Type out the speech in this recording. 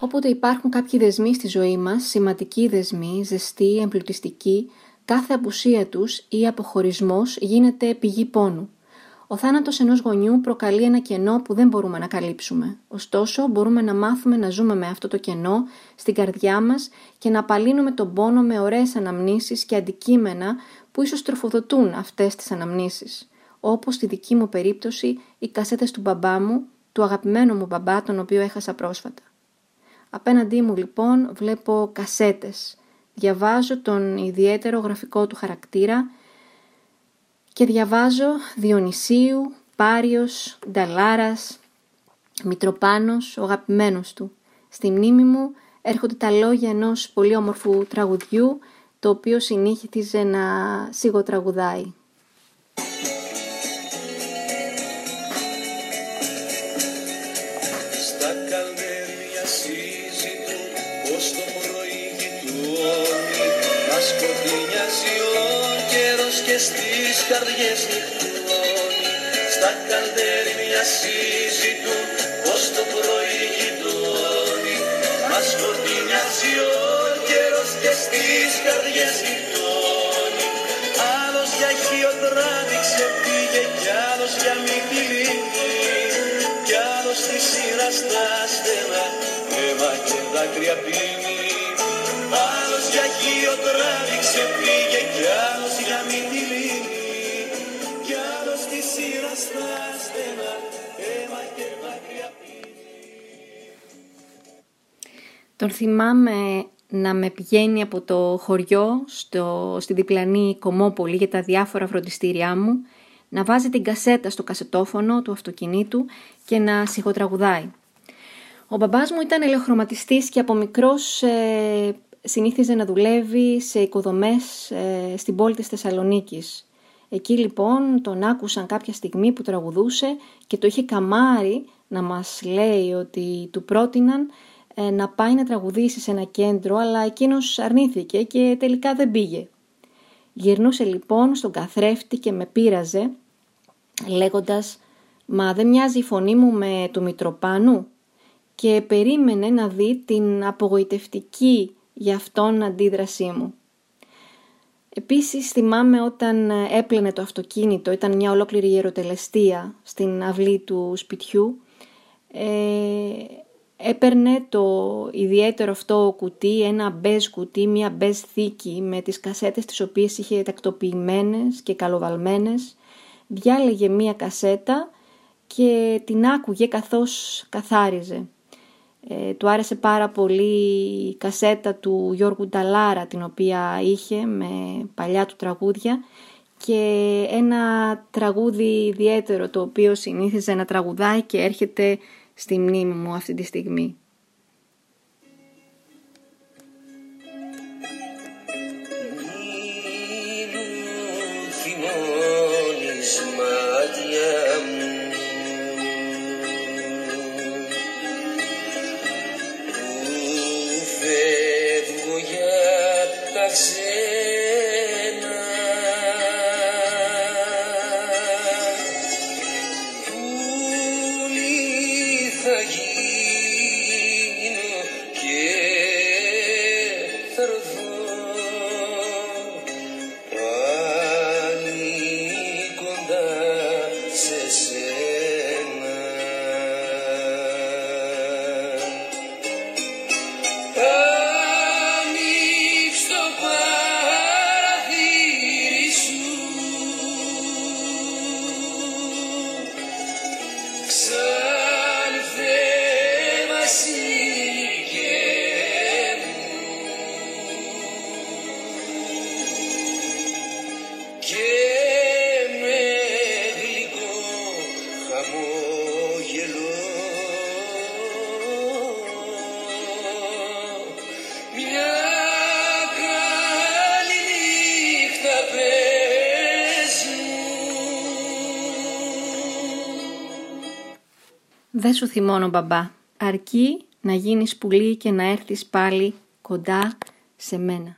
Όποτε υπάρχουν κάποιοι δεσμοί στη ζωή μας, σημαντικοί δεσμοί, ζεστοί, εμπλουτιστικοί, κάθε απουσία τους ή αποχωρισμός γίνεται πηγή πόνου. Ο θάνατος ενός γονιού προκαλεί ένα κενό που δεν μπορούμε να καλύψουμε. Ωστόσο, μπορούμε να μάθουμε να ζούμε με αυτό το κενό στην καρδιά μας και να απαλύνουμε τον πόνο με ωραίες αναμνήσεις και αντικείμενα που ίσως τροφοδοτούν αυτές τις αναμνήσεις. Όπως στη δική μου περίπτωση οι κασέτες του μπαμπά μου, του αγαπημένου μου μπαμπά, τον οποίο έχασα πρόσφατα. Απέναντί μου λοιπόν βλέπω κασέτες. Διαβάζω τον ιδιαίτερο γραφικό του χαρακτήρα και διαβάζω Διονυσίου, Πάριος, Νταλάρας, Μητροπάνος, ο αγαπημένος του. Στη μνήμη μου έρχονται τα λόγια ενός πολύ όμορφου τραγουδιού, το οποίο συνήθιζε να σιγοτραγουδάει. Στις καρδιές νυχτώνει στα καλδέρι μια συζητούν πως το πρωί γειτώνει μας σκοτεινιάζει ο καιρός και στις καρδιές νυχτώνει άλλος για χείο δάκρυα πίνει. Άλλος για χείο τράβηξε πήγε κι άλλος για μη Τον θυμάμαι να με πηγαίνει από το χωριό στο, στη διπλανή Κομόπολη για τα διάφορα φροντιστήριά μου, να βάζει την κασέτα στο κασετόφωνο του αυτοκινήτου και να σιγοτραγουδάει. Ο μπαμπάς μου ήταν ελεοχρωματιστής και από μικρός ε, συνήθιζε να δουλεύει σε οικοδομές ε, στην πόλη της Θεσσαλονίκης. Εκεί λοιπόν τον άκουσαν κάποια στιγμή που τραγουδούσε και το είχε καμάρει να μας λέει ότι του πρότειναν ε, να πάει να τραγουδήσει σε ένα κέντρο, αλλά εκείνος αρνήθηκε και τελικά δεν πήγε. Γυρνούσε λοιπόν στον καθρέφτη και με πείραζε, λέγοντας «Μα δεν μοιάζει η φωνή μου με του Μητροπάνου» και περίμενε να δει την απογοητευτική για αυτόν αντίδρασή μου. Επίσης θυμάμαι όταν έπλαινε το αυτοκίνητο, ήταν μια ολόκληρη ιεροτελεστία στην αυλή του σπιτιού, ε, έπαιρνε το ιδιαίτερο αυτό κουτί, ένα μπέζ κουτί, μια μπέζ θήκη με τις κασέτες τις οποίες είχε τακτοποιημένες και καλοβαλμένες. Διάλεγε μία κασέτα και την άκουγε καθώς καθάριζε. Ε, του άρεσε πάρα πολύ η κασέτα του Γιώργου Νταλάρα την οποία είχε με παλιά του τραγούδια και ένα τραγούδι ιδιαίτερο το οποίο συνήθιζε να τραγουδάει και έρχεται στη μνήμη μου αυτή τη στιγμή. Δεν σου θυμώνω μπαμπά, αρκεί να γίνεις πουλί και να έρθεις πάλι κοντά σε μένα.